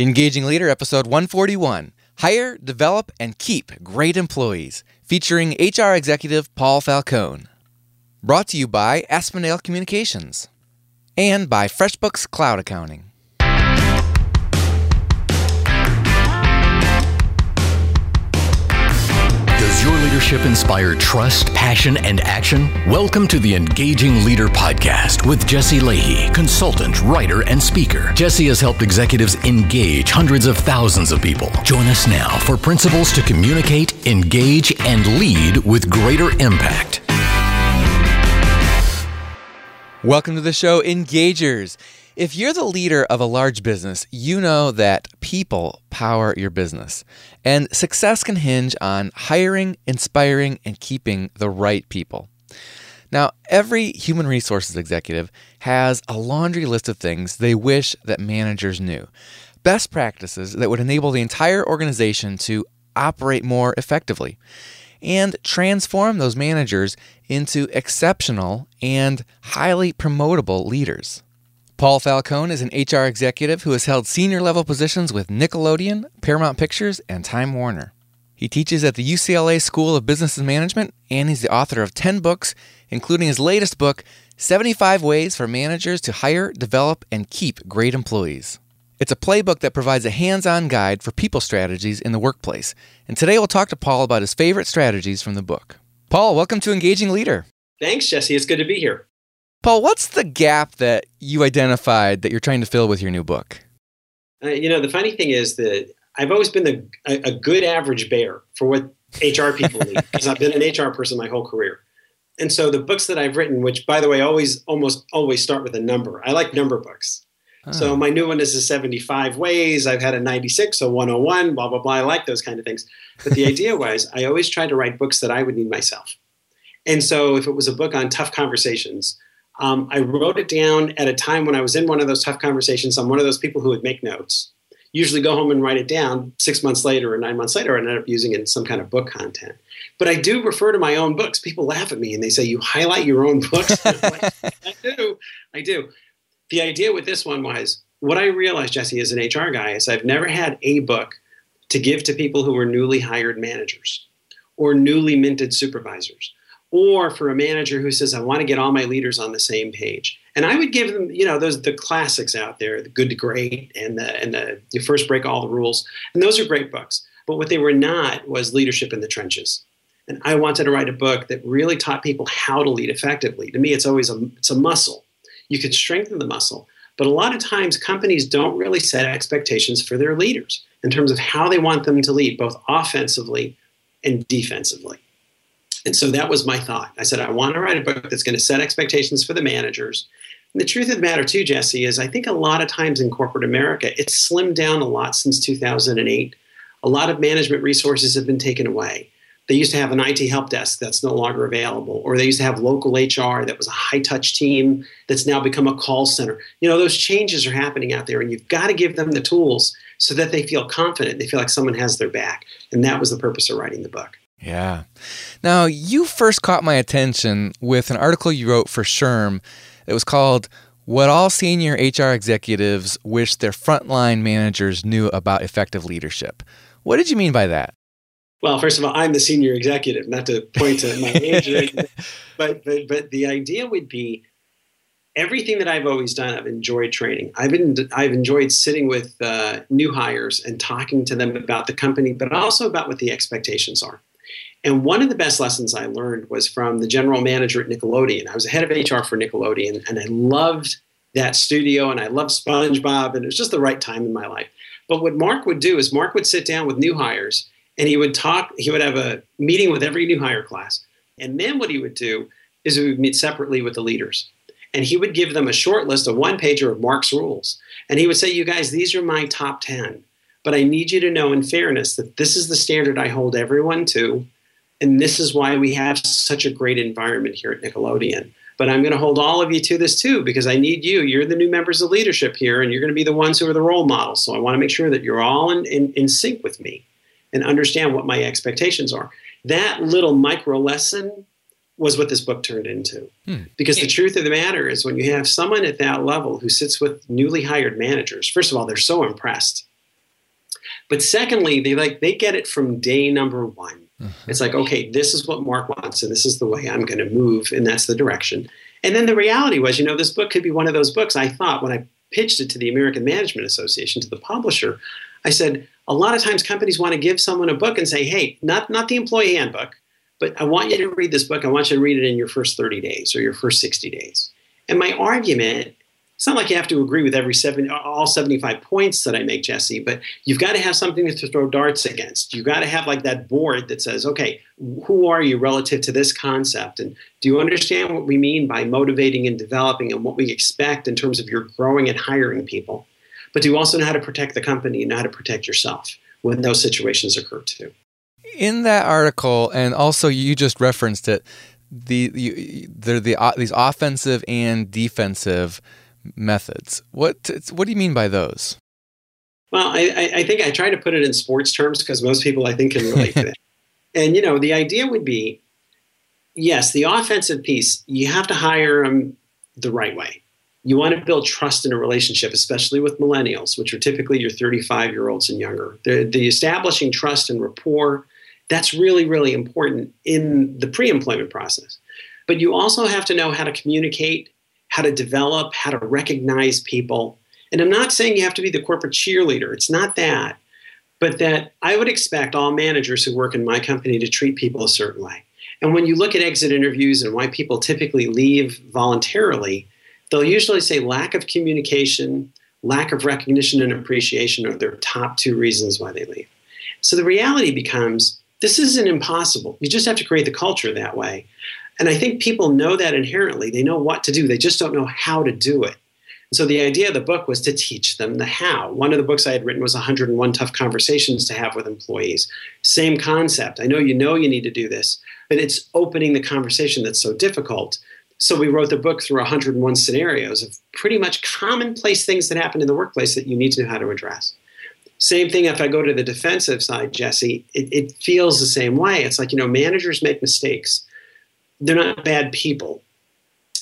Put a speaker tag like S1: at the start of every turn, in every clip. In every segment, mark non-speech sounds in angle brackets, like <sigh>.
S1: Engaging Leader, episode 141 Hire, Develop, and Keep Great Employees, featuring HR executive Paul Falcone. Brought to you by Aspendale Communications and by FreshBooks Cloud Accounting.
S2: Your leadership inspire trust, passion, and action? Welcome to the Engaging Leader Podcast with Jesse Lahey, consultant, writer, and speaker. Jesse has helped executives engage hundreds of thousands of people. Join us now for principles to communicate, engage, and lead with greater impact.
S1: Welcome to the show, Engagers. If you're the leader of a large business, you know that people power your business. And success can hinge on hiring, inspiring, and keeping the right people. Now, every human resources executive has a laundry list of things they wish that managers knew. Best practices that would enable the entire organization to operate more effectively and transform those managers into exceptional and highly promotable leaders. Paul Falcone is an HR executive who has held senior level positions with Nickelodeon, Paramount Pictures, and Time Warner. He teaches at the UCLA School of Business and Management, and he's the author of 10 books, including his latest book, 75 Ways for Managers to Hire, Develop, and Keep Great Employees. It's a playbook that provides a hands on guide for people strategies in the workplace. And today we'll talk to Paul about his favorite strategies from the book. Paul, welcome to Engaging Leader.
S3: Thanks, Jesse. It's good to be here.
S1: Paul, what's the gap that you identified that you're trying to fill with your new book?
S3: Uh, you know, the funny thing is that I've always been the, a, a good average bear for what HR people need <laughs> because I've been an HR person my whole career. And so the books that I've written, which by the way, always almost always start with a number. I like number books. So my new one is a 75 ways. I've had a 96, a 101, blah, blah, blah. I like those kind of things. But the idea <laughs> was I always tried to write books that I would need myself. And so if it was a book on tough conversations, um, I wrote it down at a time when I was in one of those tough conversations. I'm one of those people who would make notes, usually go home and write it down six months later or nine months later and end up using it in some kind of book content. But I do refer to my own books. People laugh at me and they say, You highlight your own books? <laughs> I do. I do. The idea with this one was what I realized, Jesse, as an HR guy, is I've never had a book to give to people who were newly hired managers or newly minted supervisors or for a manager who says, I want to get all my leaders on the same page. And I would give them, you know, those the classics out there, the good to great and the and the you first break all the rules. And those are great books. But what they were not was leadership in the trenches. And I wanted to write a book that really taught people how to lead effectively. To me, it's always a it's a muscle. You could strengthen the muscle. But a lot of times companies don't really set expectations for their leaders in terms of how they want them to lead, both offensively and defensively. And so that was my thought. I said, I want to write a book that's going to set expectations for the managers. And the truth of the matter, too, Jesse, is I think a lot of times in corporate America, it's slimmed down a lot since 2008. A lot of management resources have been taken away. They used to have an IT help desk that's no longer available, or they used to have local HR that was a high touch team that's now become a call center. You know, those changes are happening out there, and you've got to give them the tools so that they feel confident. They feel like someone has their back. And that was the purpose of writing the book.
S1: Yeah. Now, you first caught my attention with an article you wrote for SHRM that was called What All Senior HR Executives Wish Their Frontline Managers Knew About Effective Leadership. What did you mean by that?
S3: Well, first of all, I'm the senior executive, not to point to my <laughs> age, but, but, but the idea would be everything that I've always done, I've enjoyed training. I've been, I've enjoyed sitting with uh, new hires and talking to them about the company, but also about what the expectations are. And one of the best lessons I learned was from the general manager at Nickelodeon. I was the head of HR for Nickelodeon, and I loved that studio, and I loved SpongeBob, and it was just the right time in my life. But what Mark would do is Mark would sit down with new hires, and he would talk. He would have a meeting with every new hire class, and then what he would do is we would meet separately with the leaders, and he would give them a short list, a one pager of Mark's rules, and he would say, "You guys, these are my top ten, but I need you to know, in fairness, that this is the standard I hold everyone to." And this is why we have such a great environment here at Nickelodeon. But I'm going to hold all of you to this too, because I need you. You're the new members of leadership here, and you're going to be the ones who are the role models. So I want to make sure that you're all in, in, in sync with me and understand what my expectations are. That little micro lesson was what this book turned into. Hmm. Because the truth of the matter is, when you have someone at that level who sits with newly hired managers, first of all, they're so impressed But secondly, they like they get it from day number one. Mm-hmm. It's like, okay, this is what Mark wants, and this is the way I'm going to move, and that's the direction. And then the reality was, you know, this book could be one of those books. I thought when I pitched it to the American Management Association, to the publisher, I said, a lot of times companies want to give someone a book and say, hey, not, not the employee handbook, but I want you to read this book. I want you to read it in your first 30 days or your first 60 days. And my argument it's not like you have to agree with every seven, all 75 points that I make, Jesse, but you've got to have something to throw darts against. You've got to have like that board that says, okay, who are you relative to this concept? And do you understand what we mean by motivating and developing and what we expect in terms of your growing and hiring people? But do you also know how to protect the company and how to protect yourself when those situations occur too?
S1: In that article, and also you just referenced it, the you, the uh, these offensive and defensive methods. What what do you mean by those?
S3: Well, I, I think I try to put it in sports terms because most people I think can relate to it. <laughs> And you know, the idea would be, yes, the offensive piece. You have to hire them the right way. You want to build trust in a relationship, especially with millennials, which are typically your 35 year olds and younger. The, the establishing trust and rapport, that's really, really important in the pre employment process. But you also have to know how to communicate how to develop, how to recognize people. And I'm not saying you have to be the corporate cheerleader, it's not that, but that I would expect all managers who work in my company to treat people a certain way. And when you look at exit interviews and why people typically leave voluntarily, they'll usually say lack of communication, lack of recognition and appreciation are their top two reasons why they leave. So the reality becomes this isn't impossible. You just have to create the culture that way. And I think people know that inherently. They know what to do, they just don't know how to do it. So the idea of the book was to teach them the how. One of the books I had written was 101 Tough Conversations to Have with Employees. Same concept. I know you know you need to do this, but it's opening the conversation that's so difficult. So we wrote the book through 101 scenarios of pretty much commonplace things that happen in the workplace that you need to know how to address. Same thing if I go to the defensive side, Jesse, it, it feels the same way. It's like, you know, managers make mistakes they're not bad people,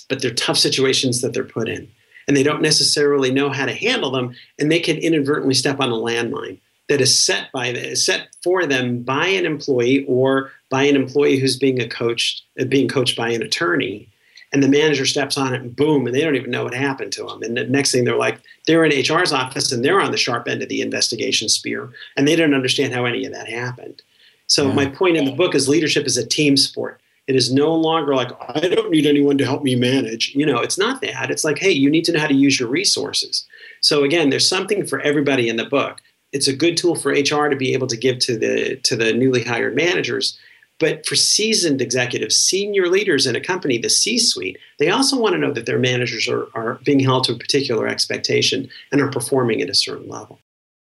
S3: but they're tough situations that they're put in. And they don't necessarily know how to handle them, and they can inadvertently step on a landmine that is set by set for them by an employee or by an employee who's being a coach, uh, being coached by an attorney. And the manager steps on it, and boom, and they don't even know what happened to them. And the next thing they're like, they're in HR's office and they're on the sharp end of the investigation spear, and they don't understand how any of that happened. So yeah. my point in the book is leadership is a team sport. It is no longer like, I don't need anyone to help me manage. You know, it's not that. It's like, hey, you need to know how to use your resources. So again, there's something for everybody in the book. It's a good tool for HR to be able to give to the to the newly hired managers. But for seasoned executives, senior leaders in a company, the C suite, they also want to know that their managers are, are being held to a particular expectation and are performing at a certain level.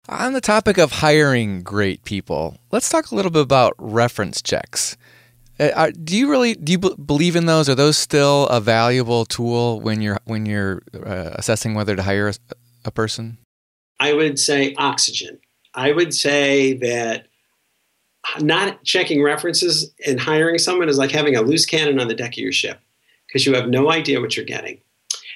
S1: On the topic of hiring great people, let's talk a little bit about reference checks. Uh, do you really do you b- believe in those? Are those still a valuable tool when you're when you're uh, assessing whether to hire a, a person?
S3: I would say oxygen. I would say that not checking references and hiring someone is like having a loose cannon on the deck of your ship because you have no idea what you're getting.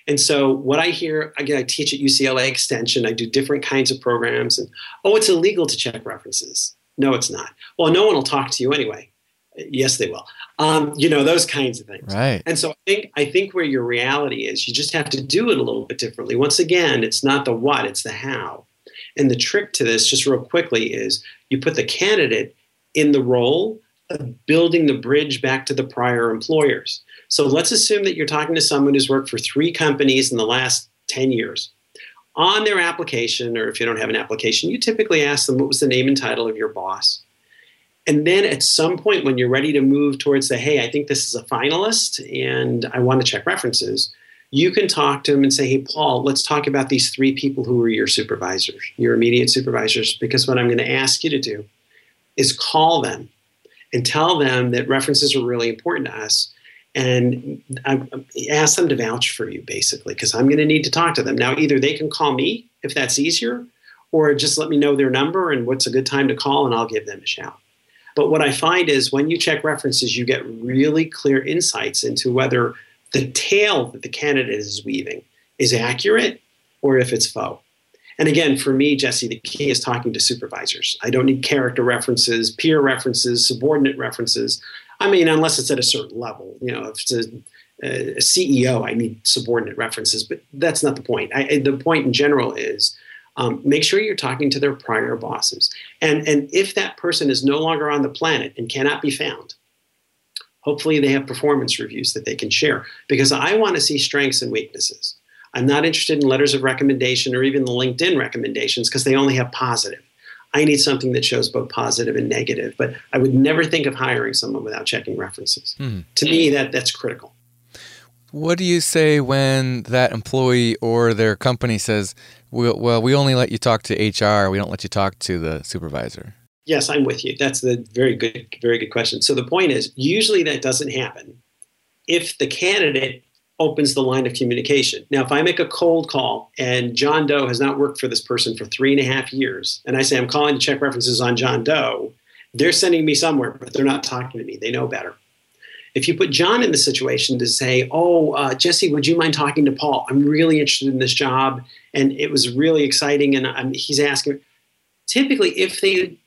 S3: And so, what I hear again, I teach at UCLA Extension. I do different kinds of programs, and oh, it's illegal to check references. No, it's not. Well, no one will talk to you anyway yes they will. Um, you know those kinds of things.
S1: Right.
S3: And so i think i think where your reality is you just have to do it a little bit differently. Once again it's not the what it's the how. And the trick to this just real quickly is you put the candidate in the role of building the bridge back to the prior employers. So let's assume that you're talking to someone who's worked for three companies in the last 10 years. On their application or if you don't have an application you typically ask them what was the name and title of your boss and then at some point, when you're ready to move towards the, hey, I think this is a finalist and I want to check references, you can talk to them and say, hey, Paul, let's talk about these three people who are your supervisors, your immediate supervisors, because what I'm going to ask you to do is call them and tell them that references are really important to us. And I ask them to vouch for you, basically, because I'm going to need to talk to them. Now, either they can call me if that's easier, or just let me know their number and what's a good time to call, and I'll give them a shout. But what I find is when you check references, you get really clear insights into whether the tale that the candidate is weaving is accurate or if it's faux. And again, for me, Jesse, the key is talking to supervisors. I don't need character references, peer references, subordinate references. I mean, unless it's at a certain level. You know, if it's a, a CEO, I need subordinate references, but that's not the point. I, the point in general is um, make sure you're talking to their prior bosses. And, and if that person is no longer on the planet and cannot be found, hopefully they have performance reviews that they can share because I want to see strengths and weaknesses. I'm not interested in letters of recommendation or even the LinkedIn recommendations because they only have positive. I need something that shows both positive and negative, but I would never think of hiring someone without checking references. Hmm. To me, that, that's critical.
S1: What do you say when that employee or their company says, well, we only let you talk to HR, we don't let you talk to the supervisor?
S3: Yes, I'm with you. That's the very good, very good question. So the point is, usually that doesn't happen if the candidate opens the line of communication. Now, if I make a cold call and John Doe has not worked for this person for three and a half years, and I say I'm calling to check references on John Doe, they're sending me somewhere, but they're not talking to me. They know better. If you put John in the situation to say, "Oh, uh, Jesse, would you mind talking to Paul? I'm really interested in this job, and it was really exciting." And I'm, he's asking. Typically, if they,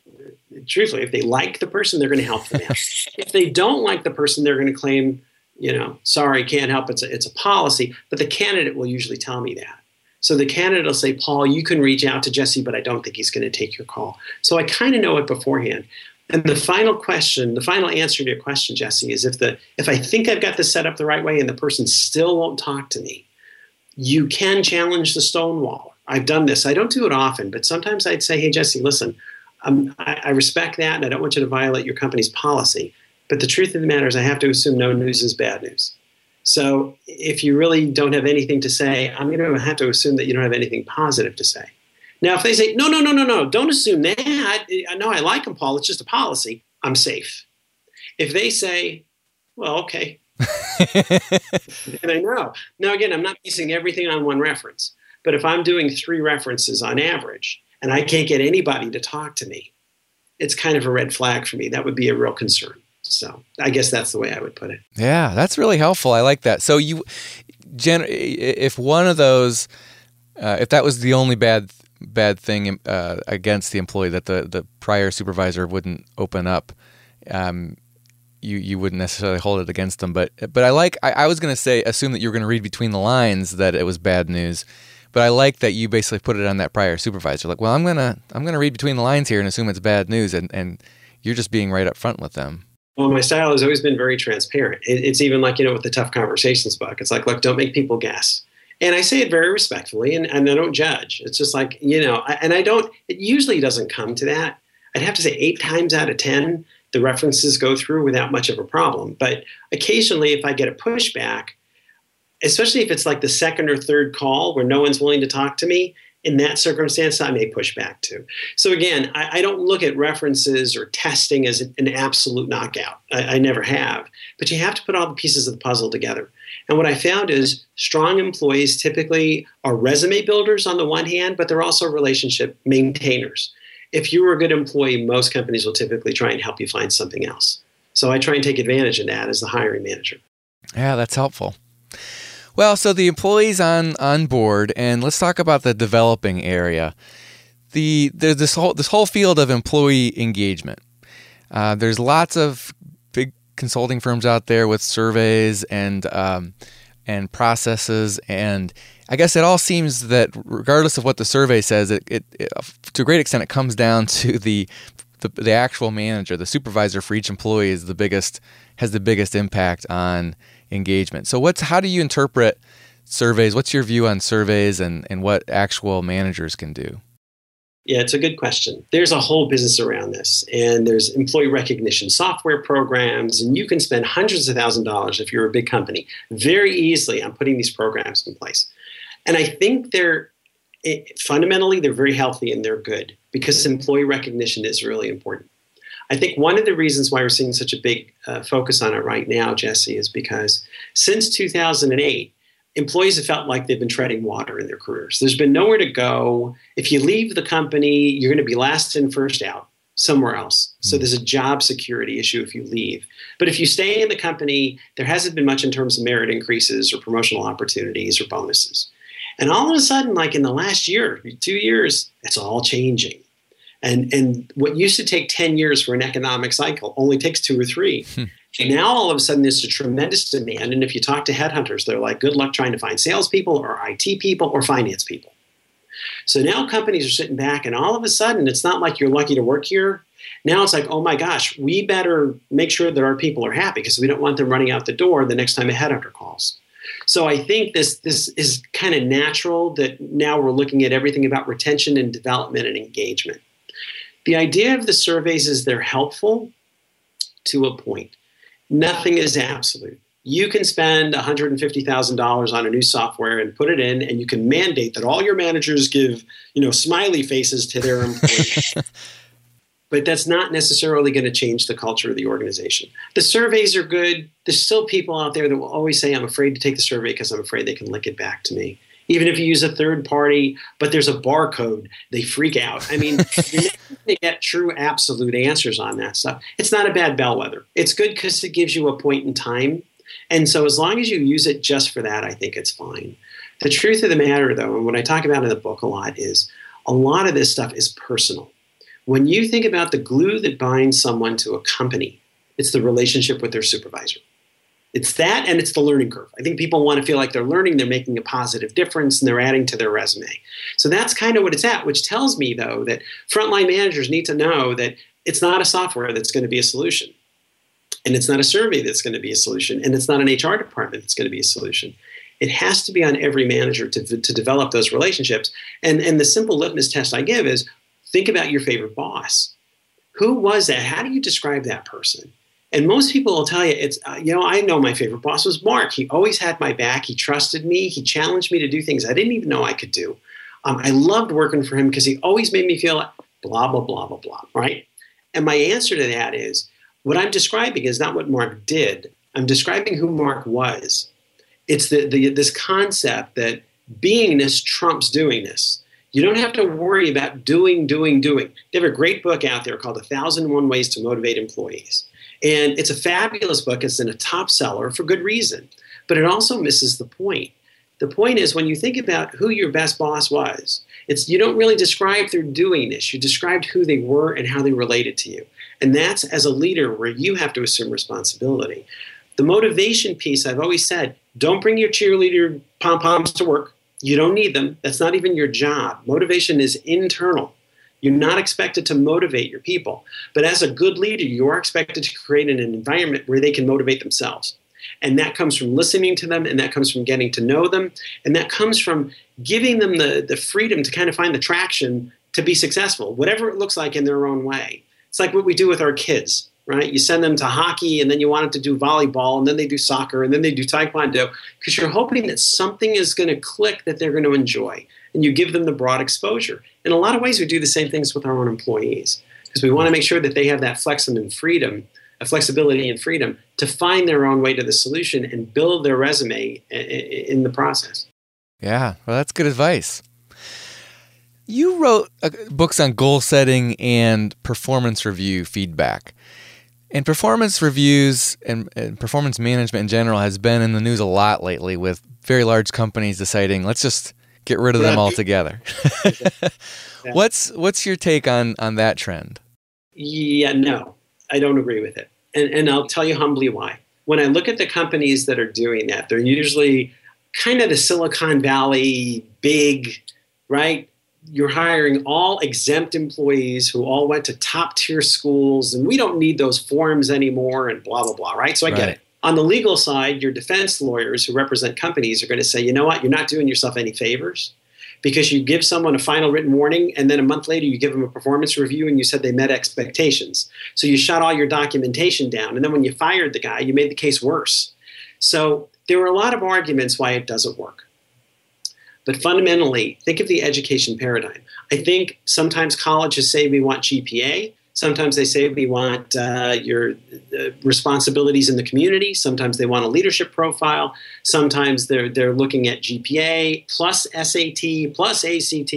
S3: truthfully, if they like the person, they're going to help them out. <laughs> if they don't like the person, they're going to claim you know, sorry, can't help. It's a, it's a policy, but the candidate will usually tell me that. So the candidate will say, Paul, you can reach out to Jesse, but I don't think he's going to take your call. So I kind of know it beforehand. And the final question, the final answer to your question, Jesse, is if the if I think I've got this set up the right way and the person still won't talk to me, you can challenge the stonewall. I've done this. I don't do it often, but sometimes I'd say, hey, Jesse, listen, um, I, I respect that, and I don't want you to violate your company's policy. But the truth of the matter is, I have to assume no news is bad news. So if you really don't have anything to say, I'm going to have to assume that you don't have anything positive to say. Now, if they say, no, no, no, no, no, don't assume that. I know I like them, Paul. It's just a policy. I'm safe. If they say, well, okay. and I know. Now, again, I'm not basing everything on one reference. But if I'm doing three references on average and I can't get anybody to talk to me, it's kind of a red flag for me. That would be a real concern. So I guess that's the way I would put it.
S1: Yeah, that's really helpful. I like that. So you, Jen, if one of those, uh, if that was the only bad bad thing uh, against the employee that the the prior supervisor wouldn't open up, um, you you wouldn't necessarily hold it against them. But but I like I, I was going to say assume that you were going to read between the lines that it was bad news. But I like that you basically put it on that prior supervisor. Like, well, I'm gonna I'm gonna read between the lines here and assume it's bad news, and, and you're just being right up front with them.
S3: Well, my style has always been very transparent. it's even like, you know, with the Tough Conversations book, it's like, look, don't make people guess. And I say it very respectfully and, and I don't judge. It's just like, you know, and I don't, it usually doesn't come to that. I'd have to say eight times out of 10, the references go through without much of a problem. But occasionally, if I get a pushback, especially if it's like the second or third call where no one's willing to talk to me, in that circumstance, I may push back to. So again, I, I, don't look at references or testing as an absolute knockout. I, I, never have. But you have to put all the pieces of the puzzle together. And what I found is strong employees typically are resume builders on the one hand, but they're also relationship maintainers. If you're a good employee, most companies will typically try and help you find something else. So I try and take advantage of that as the hiring manager.
S1: Yeah, that's helpful. Well, so the employees on on board, and let's talk about the developing area. The there's this whole this whole field of employee engagement. Uh, there's lots of consulting firms out there with surveys and um, and processes, and I guess it all seems that regardless of what the survey says, it, it, it to a great extent it comes down to the, the the actual manager, the supervisor for each employee is the biggest has the biggest impact on engagement. So what's how do you interpret surveys? What's your view on surveys and, and what actual managers can do?
S3: Yeah, it's a good question. There's a whole business around this, and there's employee recognition software programs, and you can spend hundreds of thousands of dollars if you're a big company very easily on putting these programs in place. And I think they're it, fundamentally they're very healthy and they're good because employee recognition is really important. I think one of the reasons why we're seeing such a big uh, focus on it right now, Jesse, is because since 2008, employees have felt like they've been treading water in their careers. There's been nowhere to go. If you leave the company, you're going to be last in, first out somewhere else. So hmm. there's a job security issue if you leave. But if you stay in the company, there hasn't been much in terms of merit increases or promotional opportunities or bonuses. And all of a sudden, like in the last year, two years, it's all changing. And, and what used to take 10 years for an economic cycle only takes two or three. Now all of a sudden there's a tremendous demand. And if you talk to headhunters, they're like, good luck trying to find salespeople or IT people or finance people. So now companies are sitting back, and all of a sudden, it's not like you're lucky to work here. Now it's like, oh my gosh, we better make sure that our people are happy because we don't want them running out the door the next time a headhunter calls. So I think this this is kind of natural that now we're looking at everything about retention and development and engagement. The idea of the surveys is they're helpful to a point. Nothing is absolute you can spend $150,000 on a new software and put it in and you can mandate that all your managers give, you know, smiley faces to their employees. <laughs> but that's not necessarily going to change the culture of the organization. The surveys are good. There's still people out there that will always say I'm afraid to take the survey because I'm afraid they can lick it back to me. Even if you use a third party, but there's a barcode, they freak out. I mean, <laughs> you're never going to get true absolute answers on that stuff. It's not a bad bellwether. It's good because it gives you a point in time and so, as long as you use it just for that, I think it's fine. The truth of the matter, though, and what I talk about in the book a lot, is a lot of this stuff is personal. When you think about the glue that binds someone to a company, it's the relationship with their supervisor. It's that and it's the learning curve. I think people want to feel like they're learning, they're making a positive difference, and they're adding to their resume. So that's kind of what it's at, which tells me, though, that frontline managers need to know that it's not a software that's going to be a solution. And it's not a survey that's going to be a solution. And it's not an HR department that's going to be a solution. It has to be on every manager to, to develop those relationships. And, and the simple litmus test I give is think about your favorite boss. Who was that? How do you describe that person? And most people will tell you, it's, uh, you know, I know my favorite boss was Mark. He always had my back. He trusted me. He challenged me to do things I didn't even know I could do. Um, I loved working for him because he always made me feel like blah, blah, blah, blah, blah, right? And my answer to that is what I'm describing is not what Mark did. I'm describing who Mark was. It's the, the, this concept that beingness trumps doingness. You don't have to worry about doing, doing, doing. They have a great book out there called A Thousand and One Ways to Motivate Employees. And it's a fabulous book. It's in a top seller for good reason. But it also misses the point. The point is when you think about who your best boss was, it's you don't really describe their doingness. You described who they were and how they related to you. And that's as a leader where you have to assume responsibility. The motivation piece, I've always said, don't bring your cheerleader pom poms to work. You don't need them. That's not even your job. Motivation is internal. You're not expected to motivate your people. But as a good leader, you are expected to create an environment where they can motivate themselves. And that comes from listening to them, and that comes from getting to know them, and that comes from giving them the, the freedom to kind of find the traction to be successful, whatever it looks like in their own way. It's like what we do with our kids, right? You send them to hockey and then you want them to do volleyball and then they do soccer and then they do taekwondo because you're hoping that something is going to click that they're going to enjoy and you give them the broad exposure. In a lot of ways, we do the same things with our own employees because we want to make sure that they have that flexibility and freedom, flexibility and freedom to find their own way to the solution and build their resume in the process.
S1: Yeah, well, that's good advice. You wrote uh, books on goal setting and performance review feedback. And performance reviews and, and, performance management in general has been in the news a lot lately with very large companies deciding let's just get rid of them altogether. <laughs> What's what's your take on on that trend?
S3: Yeah, no. I don't agree with it. And and I'll tell you humbly why. When I look at the companies that are doing that, they're usually kind of the Silicon Valley big, right? you're hiring all exempt employees who all went to top tier schools and we don't need those forms anymore and blah blah blah right so i right. get it on the legal side your defense lawyers who represent companies are going to say you know what you're not doing yourself any favors because you give someone a final written warning and then a month later you give them a performance review and you said they met expectations so you shut all your documentation down and then when you fired the guy you made the case worse so there are a lot of arguments why it doesn't work but fundamentally, think of the education paradigm. I think sometimes colleges say we want GPA. Sometimes they say we want uh, your uh, responsibilities in the community. Sometimes they want a leadership profile. Sometimes they're, they're looking at GPA plus SAT plus ACT.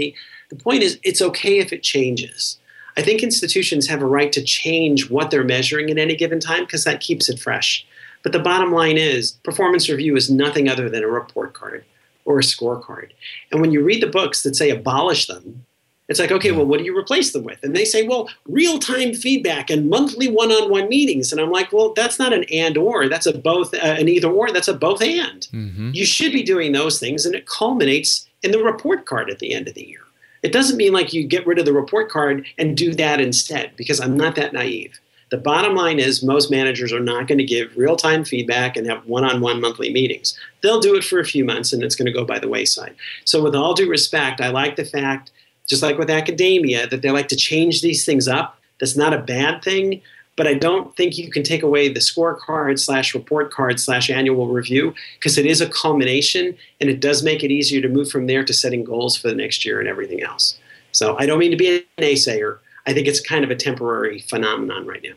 S3: The point is, it's okay if it changes. I think institutions have a right to change what they're measuring at any given time because that keeps it fresh. But the bottom line is, performance review is nothing other than a report card or a scorecard. And when you read the books that say abolish them, it's like, okay, well, what do you replace them with? And they say, well, real time feedback and monthly one on one meetings. And I'm like, well, that's not an and or, that's a both, uh, an either or, that's a both and. Mm-hmm. You should be doing those things, and it culminates in the report card at the end of the year. It doesn't mean like you get rid of the report card and do that instead, because I'm not that naive. The bottom line is most managers are not going to give real time feedback and have one on one monthly meetings. They'll do it for a few months and it's going to go by the wayside. So, with all due respect, I like the fact just like with academia, that they like to change these things up. That's not a bad thing, but I don't think you can take away the scorecard slash report card slash annual review because it is a culmination and it does make it easier to move from there to setting goals for the next year and everything else. So I don't mean to be an naysayer. I think it's kind of a temporary phenomenon right now.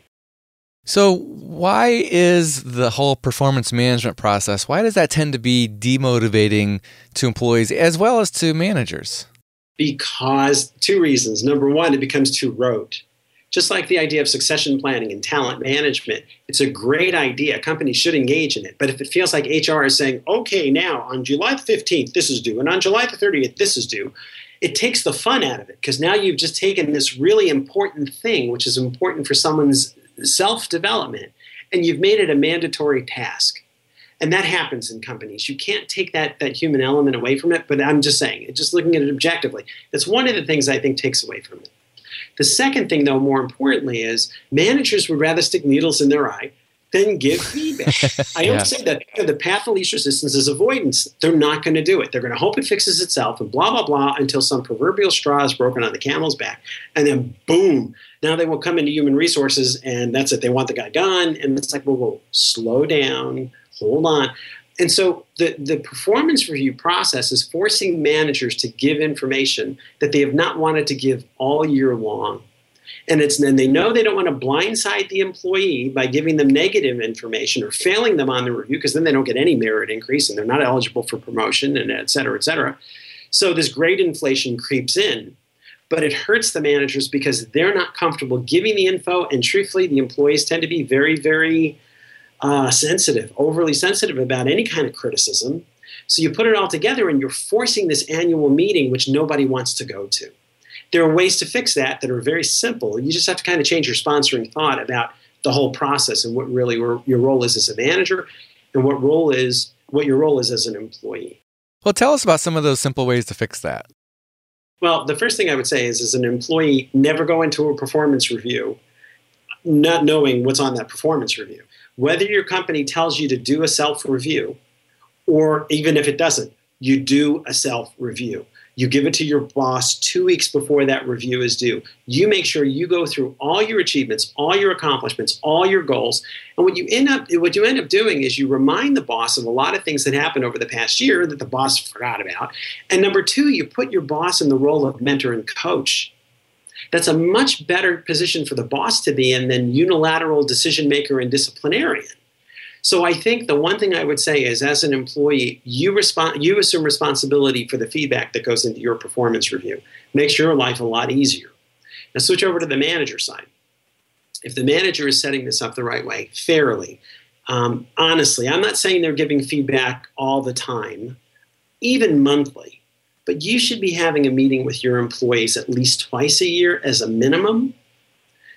S1: So, why is the whole performance management process, why does that tend to be demotivating to employees as well as to managers?
S3: Because two reasons. Number one, it becomes too rote. Just like the idea of succession planning and talent management, it's a great idea. Companies should engage in it. But if it feels like HR is saying, okay, now on July the 15th, this is due, and on July the 30th, this is due, it takes the fun out of it because now you've just taken this really important thing, which is important for someone's self development, and you've made it a mandatory task and that happens in companies. You can't take that that human element away from it. But I'm just saying, just looking at it objectively, that's one of the things I think takes away from it. The second thing, though, more importantly, is managers would rather stick needles in their eye than give feedback. <laughs> I yeah. always say that you know, the path of least resistance is avoidance. They're not going to do it. They're going to hope it fixes itself and blah, blah, blah until some proverbial straw is broken on the camel's back. And then boom, now they will come into human resources and that's it. They want the guy gone. And it's like, well, whoa, slow down, hold on. And so the, the performance review process is forcing managers to give information that they have not wanted to give all year long. And it's then they know they don't want to blindside the employee by giving them negative information or failing them on the review because then they don't get any merit increase and they're not eligible for promotion and et cetera, et cetera. So this grade inflation creeps in, but it hurts the managers because they're not comfortable giving the info. And truthfully, the employees tend to be very, very uh, sensitive, overly sensitive about any kind of criticism. So you put it all together and you're forcing this annual meeting, which nobody wants to go to. There are ways to fix that that are very simple. You just have to kind of change your sponsoring thought about the whole process and what really your role is as a manager and what role is what your role is as an employee.
S1: Well, tell us about some of those simple ways to fix that.
S3: Well, the first thing I would say is as an employee, never go into a performance review not knowing what's on that performance review whether your company tells you to do a self review or even if it doesn't, you do a self review. You give it to your boss two weeks before that review is due. You make sure you go through all your achievements, all your accomplishments, all your goals. And what you end up what you end up doing is you remind the boss of a lot of things that happened over the past year that the boss forgot about. And number two, you put your boss in the role of mentor and coach that's a much better position for the boss to be in than unilateral decision maker and disciplinarian. So I think the one thing I would say is as an employee, you respond you assume responsibility for the feedback that goes into your performance review. Makes your life a lot easier. Now switch over to the manager side. If the manager is setting this up the right way, fairly, um, honestly, I'm not saying they're giving feedback all the time, even monthly but you should be having a meeting with your employees at least twice a year as a minimum.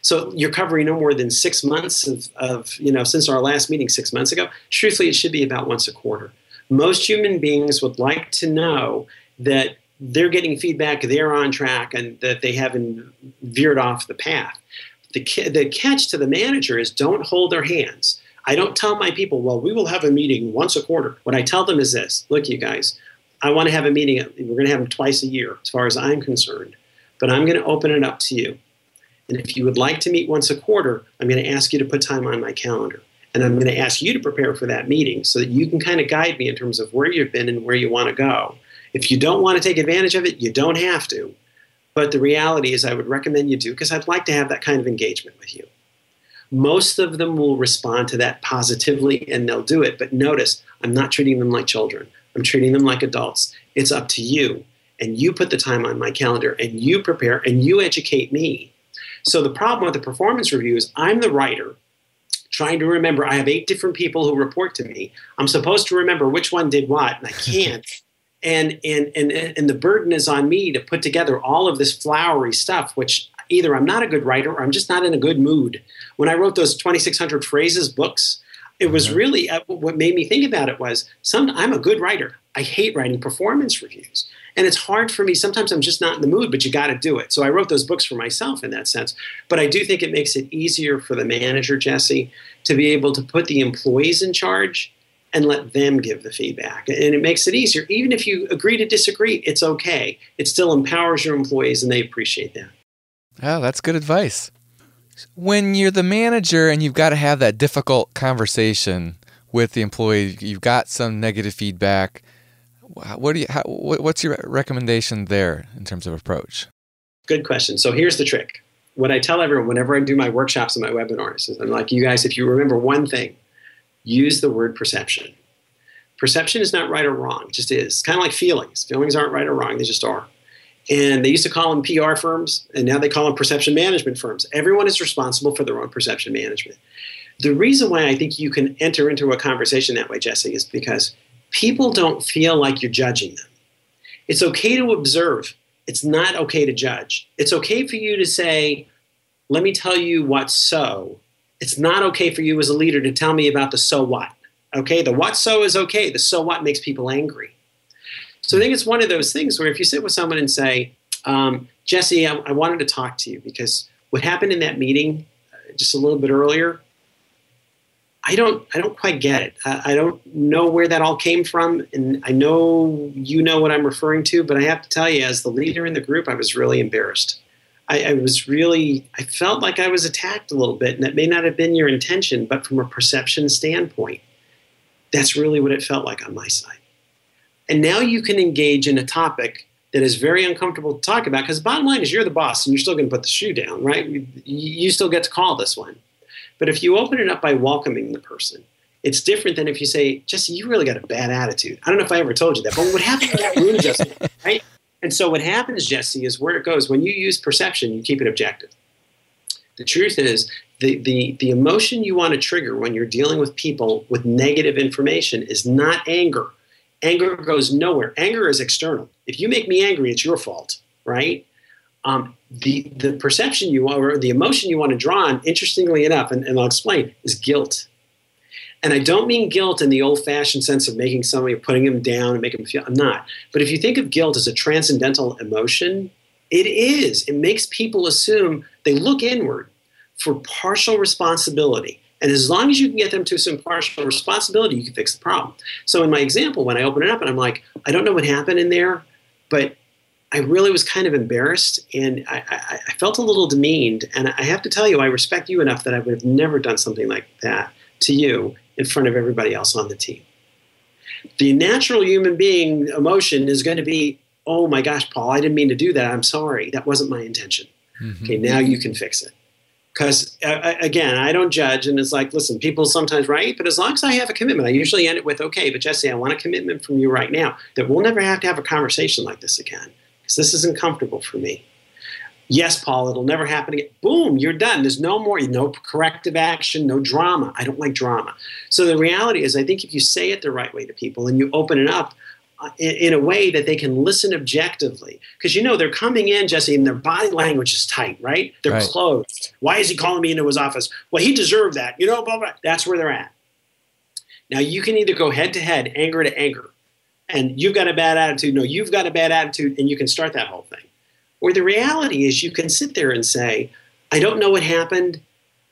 S3: So you're covering no more than six months of, of, you know, since our last meeting six months ago. Truthfully, it should be about once a quarter. Most human beings would like to know that they're getting feedback, they're on track, and that they haven't veered off the path. The, the catch to the manager is don't hold their hands. I don't tell my people, well, we will have a meeting once a quarter. What I tell them is this look, you guys, I want to have a meeting. We're going to have them twice a year, as far as I'm concerned. But I'm going to open it up to you. And if you would like to meet once a quarter, I'm going to ask you to put time on my calendar. And I'm going to ask you to prepare for that meeting so that you can kind of guide me in terms of where you've been and where you want to go. If you don't want to take advantage of it, you don't have to. But the reality is, I would recommend you do because I'd like to have that kind of engagement with you. Most of them will respond to that positively and they'll do it. But notice, I'm not treating them like children. I'm treating them like adults. It's up to you. And you put the time on my calendar and you prepare and you educate me. So the problem with the performance review is I'm the writer trying to remember. I have eight different people who report to me. I'm supposed to remember which one did what, and I can't. <laughs> And, and, and, and the burden is on me to put together all of this flowery stuff, which either I'm not a good writer or I'm just not in a good mood. When I wrote those 2,600 phrases books, it was really uh, what made me think about it was some I'm a good writer. I hate writing performance reviews. And it's hard for me. Sometimes I'm just not in the mood, but you got to do it. So I wrote those books for myself in that sense. But I do think it makes it easier for the manager, Jesse, to be able to put the employees in charge and let them give the feedback. And it makes it easier. Even if you agree to disagree, it's okay. It still empowers your employees and they appreciate that.
S1: Oh, that's good advice. When you're the manager and you've got to have that difficult conversation with the employee, you've got some negative feedback. What do you? How, what's your recommendation there in terms of approach?
S3: Good question. So here's the trick. What I tell everyone whenever I do my workshops and my webinars is I'm like, you guys, if you remember one thing, use the word perception. Perception is not right or wrong; it just is. It's kind of like feelings. Feelings aren't right or wrong; they just are. And they used to call them PR firms, and now they call them perception management firms. Everyone is responsible for their own perception management. The reason why I think you can enter into a conversation that way, Jesse, is because people don't feel like you're judging them. It's okay to observe, it's not okay to judge. It's okay for you to say, let me tell you what's so. It's not okay for you as a leader to tell me about the so what. Okay, the what so is okay, the so what makes people angry. So I think it's one of those things where if you sit with someone and say, um, Jesse, I, I, wanted to talk to you because what happened in that meeting uh, just a little bit earlier, I don't, I don't quite get it. I, I, don't know where that all came from, and I know you know what I'm referring to. But I have to tell you, as the leader in the group, I was really embarrassed. I, I was really, I felt like I was attacked a little bit, and that may not have been your intention, but from a perception standpoint, that's really what it felt like on my side. And now you can engage in a topic that is very uncomfortable to talk about because bottom line is you're the boss and you're still going to put the shoe down, right? You still get to call this one. But if you open it up by welcoming the person, it's different than if you say, Jesse, you really got a bad attitude. I don't know if I ever told you that, but what happened in that room, <laughs> Jesse, right? And so what happens, Jesse, is where it goes. When you use perception, you keep it objective. The truth is, the, the, the emotion you want to trigger when you're dealing with people with negative information is not anger anger goes nowhere. Anger is external. If you make me angry, it's your fault, right? Um, the the perception you or the emotion you want to draw on, interestingly enough, and, and I'll explain, is guilt. And I don't mean guilt in the old-fashioned sense of making somebody, putting them down and making them feel. I'm not. But if you think of guilt as a transcendental emotion, it is. It makes people assume they look inward for partial responsibility. And as long as you can get them to some partial responsibility, you can fix the problem. So in my example, when I open it up and I'm like, I don't know what happened in there, but I really was kind of embarrassed and I, I, I, felt a little demeaned. And I have to tell you, I respect you enough that I would have never done something like that to you in front of everybody else on the team. The natural human being emotion is going to be, oh my gosh, Paul, I didn't mean to do that. I'm sorry. That wasn't my intention. Mm-hmm. Okay, now you can fix it because uh, again i don't judge and it's like listen people sometimes write but as long as i have a commitment i usually end it with okay but jesse i want a commitment from you right now that we'll never have to have a conversation like this again because this isn't comfortable for me. Yes paul it'll never happen again. Boom you're done. There's no more no corrective action no drama. I don't like drama. So the reality is i think if you say it the right way to people and you open it up in, a way that they can listen objectively. Because you know they're coming in, Jesse, and their body language is tight, right? They're right. closed. Why is he calling me into his office? Well, he deserved that. You know, blah blah. That's where they're at. Now you can either go head to head, anger to anger, and you've got a bad attitude. No, you've got a bad attitude, and you can start that whole thing. Or the reality is, you can sit there and say, "I don't know what happened."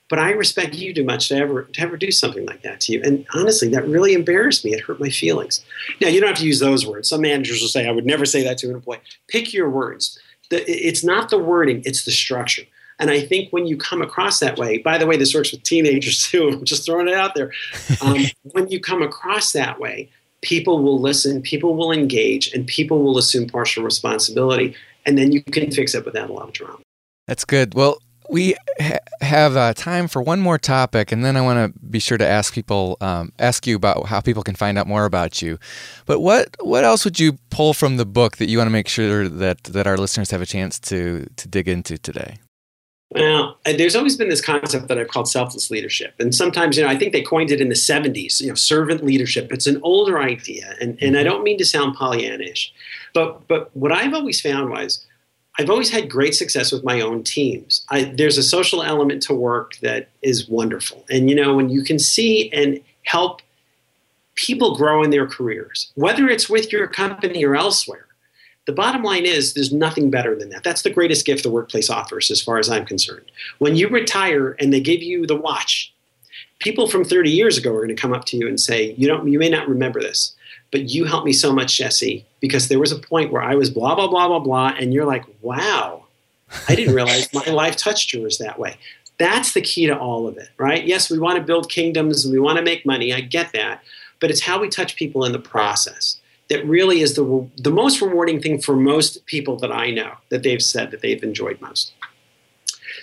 S3: But I respect you too much to ever to ever do something like that to you. And honestly, that really embarrassed me. It hurt my feelings. Now you don't have to use those words. Some managers will say, "I would never say that to an employee." Pick your words. it's not the wording; it's the structure. And I think when you come across that way, by the way, this works with teenagers <laughs> too. I'm just throwing it out there. Um, <laughs> when you come across that way, people will listen, people will engage, and people will assume partial responsibility. And then you can fix it without a lot of drama.
S1: That's good. Well, we ha- have uh, time for one more topic, and then I want to be sure to ask people, um, ask you about how people can find out more about you. But what what else would you pull from the book that you want to make sure that that our listeners have a chance to to dig into today?
S3: Well, there's always been this concept that I've called selfless leadership. And sometimes, you know, I think they coined it in the 70s, you know, servant leadership. It's an older idea. And, and I don't mean to sound Pollyannish, but, but what I've always found was I've always had great success with my own teams. I, there's a social element to work that is wonderful. And, you know, when you can see and help people grow in their careers, whether it's with your company or elsewhere, the bottom line is there's nothing better than that. That's the greatest gift the workplace offers, as far as I'm concerned. When you retire and they give you the watch, people from 30 years ago are going to come up to you and say, "You don't, you may not remember this, but you helped me so much, Jesse, because there was a point where I was blah blah blah blah blah," and you're like, "Wow, I didn't realize my <laughs> life touched yours that way." That's the key to all of it, right? Yes, we want to build kingdoms and we want to make money. I get that, but it's how we touch people in the process that really is the, the most rewarding thing for most people that I know that they've said that they've enjoyed most.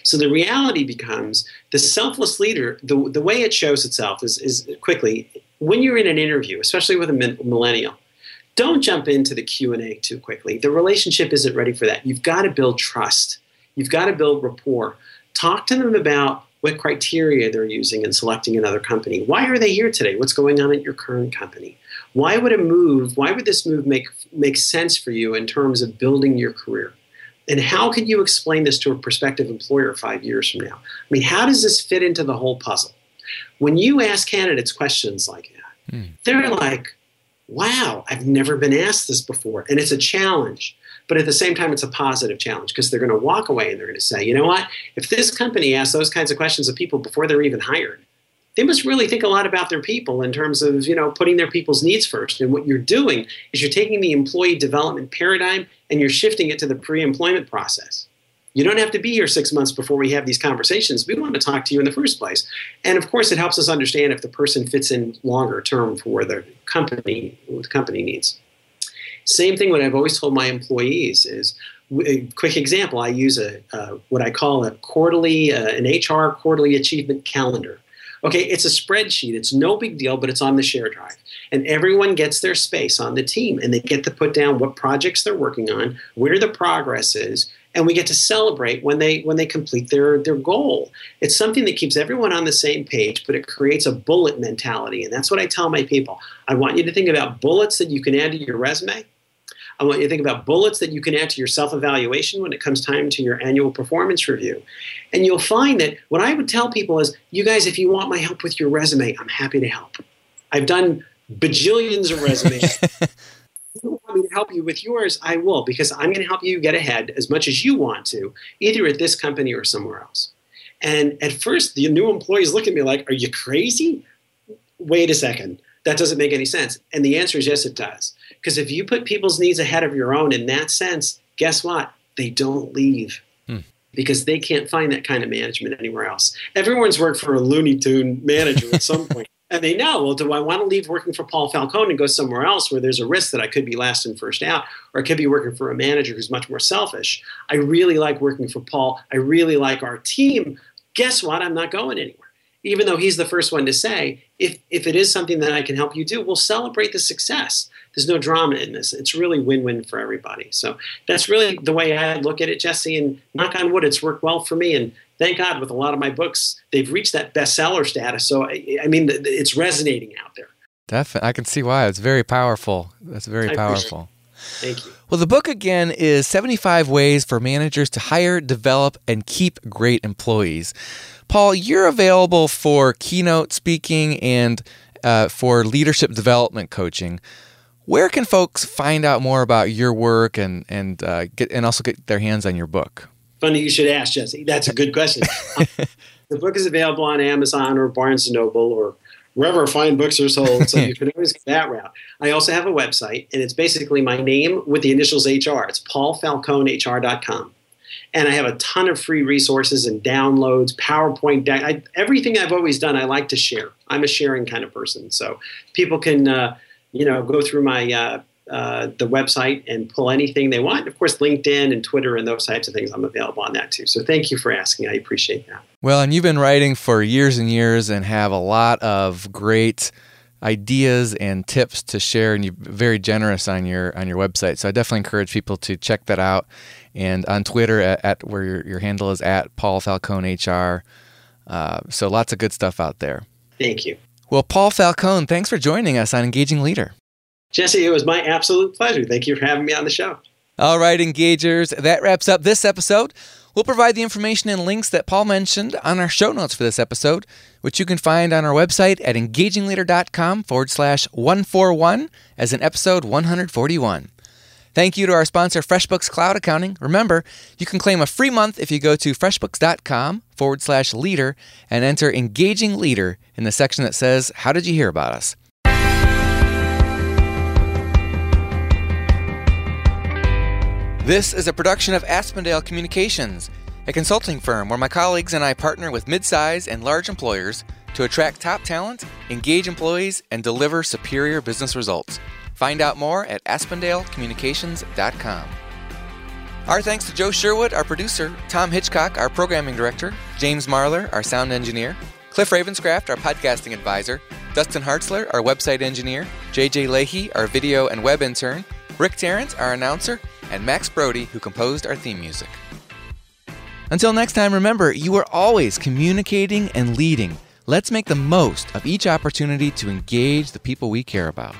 S3: So the reality becomes the selfless leader, the, the way it shows itself is, is quickly, when you're in an interview, especially with a millennial, don't jump into the Q&A too quickly. The relationship isn't ready for that. You've got to build trust. You've got to build rapport. Talk to them about what criteria they're using in selecting another company. Why are they here today? What's going on at your current company? Why would a move, why would this move make, make sense for you in terms of building your career? And how can you explain this to a prospective employer five years from now? I mean, how does this fit into the whole puzzle? When you ask candidates questions like that, mm. they're like, wow, I've never been asked this before. And it's a challenge. But at the same time, it's a positive challenge because they're going to walk away and they're going to say, you know what? If this company asks those kinds of questions of people before they're even hired, they must really think a lot about their people in terms of you know putting their people's needs first. And what you're doing is you're taking the employee development paradigm and you're shifting it to the pre-employment process. You don't have to be here six months before we have these conversations. We want to talk to you in the first place. And of course it helps us understand if the person fits in longer term for the company what the company needs. Same thing what i've always told my employees is a quick example i use a uh, what i call a quarterly uh, an hr quarterly achievement calendar Okay, it's a spreadsheet. It's no big deal, but it's on the share drive. And everyone gets their space on the team and they get to put down what projects they're working on, where the progress is, and we get to celebrate when they when they complete their their goal. It's something that keeps everyone on the same page, but it creates a bullet mentality. And that's what I tell my people. I want you to think about bullets that you can add to your resume I want you to think about bullets that you can add to your self evaluation when it comes time to your annual performance review. And you'll find that what I would tell people is, you guys, if you want my help with your resume, I'm happy to help. I've done bajillions of resumes. <laughs> if you want me to help you with yours, I will, because I'm going to help you get ahead as much as you want to, either at this company or somewhere else. And at first, the new employees look at me like, Are you crazy? Wait a second. That doesn't make any sense. And the answer is yes, it does. Because if you put people's needs ahead of your own in that sense, guess what? They don't leave hmm. because they can't find that kind of management anywhere else. Everyone's worked for a Looney Tune manager at some <laughs> point. And they know, well, do I want to leave working for Paul Falcone and go somewhere else where there's a risk that I could be last and first out, or I could be working for a manager who's much more selfish? I really like working for Paul. I really like our team. Guess what? I'm not going anywhere even though he's the first one to say, if, if it is something that I can help you do, we'll celebrate the success. There's no drama in this. It's really win win for everybody. So that's really the way I look at it, Jesse. And knock on wood, it's worked well for me. And thank God, with a lot of my books, they've reached that bestseller status. So, I, I mean, it's resonating out there.
S1: Definitely. I can see why. It's very powerful. That's very powerful.
S3: Thank you.
S1: Well, the book again is 75 Ways for Managers to Hire, Develop, and Keep Great Employees. Paul, you're available for keynote speaking and uh, for leadership development coaching. Where can folks find out more about your work and and uh, get and also get their hands on your book?
S3: Funny you should ask, Jesse. That's a good question. <laughs> the book is available on Amazon or Barnes and Noble or wherever fine books are sold. So you can always go that route. I also have a website, and it's basically my name with the initials HR. It's paulfalconehr.com and I have a ton of free resources and downloads, PowerPoint, I, everything I've always done. I like to share. I'm a sharing kind of person, so people can, uh, you know, go through my uh, uh, the website and pull anything they want. Of course, LinkedIn and Twitter and those types of things. I'm available on that too. So thank you for asking. I appreciate that.
S1: Well, and you've been writing for years and years and have a lot of great ideas and tips to share and you're very generous on your on your website so i definitely encourage people to check that out and on Twitter at, at where your, your, handle is at Paul Falcone HR. Uh, so lots of good stuff out there.
S3: Thank you.
S1: Well, Paul Falcone, thanks for joining us on Engaging Leader.
S3: Jesse, it was my absolute pleasure. Thank you for having me on the show.
S1: All right, engagers, that wraps up this episode. We'll provide the information and links that Paul mentioned on our show notes for this episode, which you can find on our website at engagingleader.com forward slash 141 as in episode 141. Thank you to our sponsor, FreshBooks Cloud Accounting. Remember, you can claim a free month if you go to freshbooks.com forward slash leader and enter Engaging Leader in the section that says, How did you hear about us? This is a production of Aspendale Communications, a consulting firm where my colleagues and I partner with midsize and large employers to attract top talent, engage employees, and deliver superior business results. Find out more at aspendalecommunications.com. Our thanks to Joe Sherwood, our producer, Tom Hitchcock, our programming director, James Marlar, our sound engineer, Cliff Ravenscraft, our podcasting advisor, Dustin Hartzler, our website engineer, JJ Lahey, our video and web intern, Rick Tarrant, our announcer, and Max Brody, who composed our theme music. Until next time, remember, you are always communicating and leading. Let's make the most of each opportunity to engage the people we care about.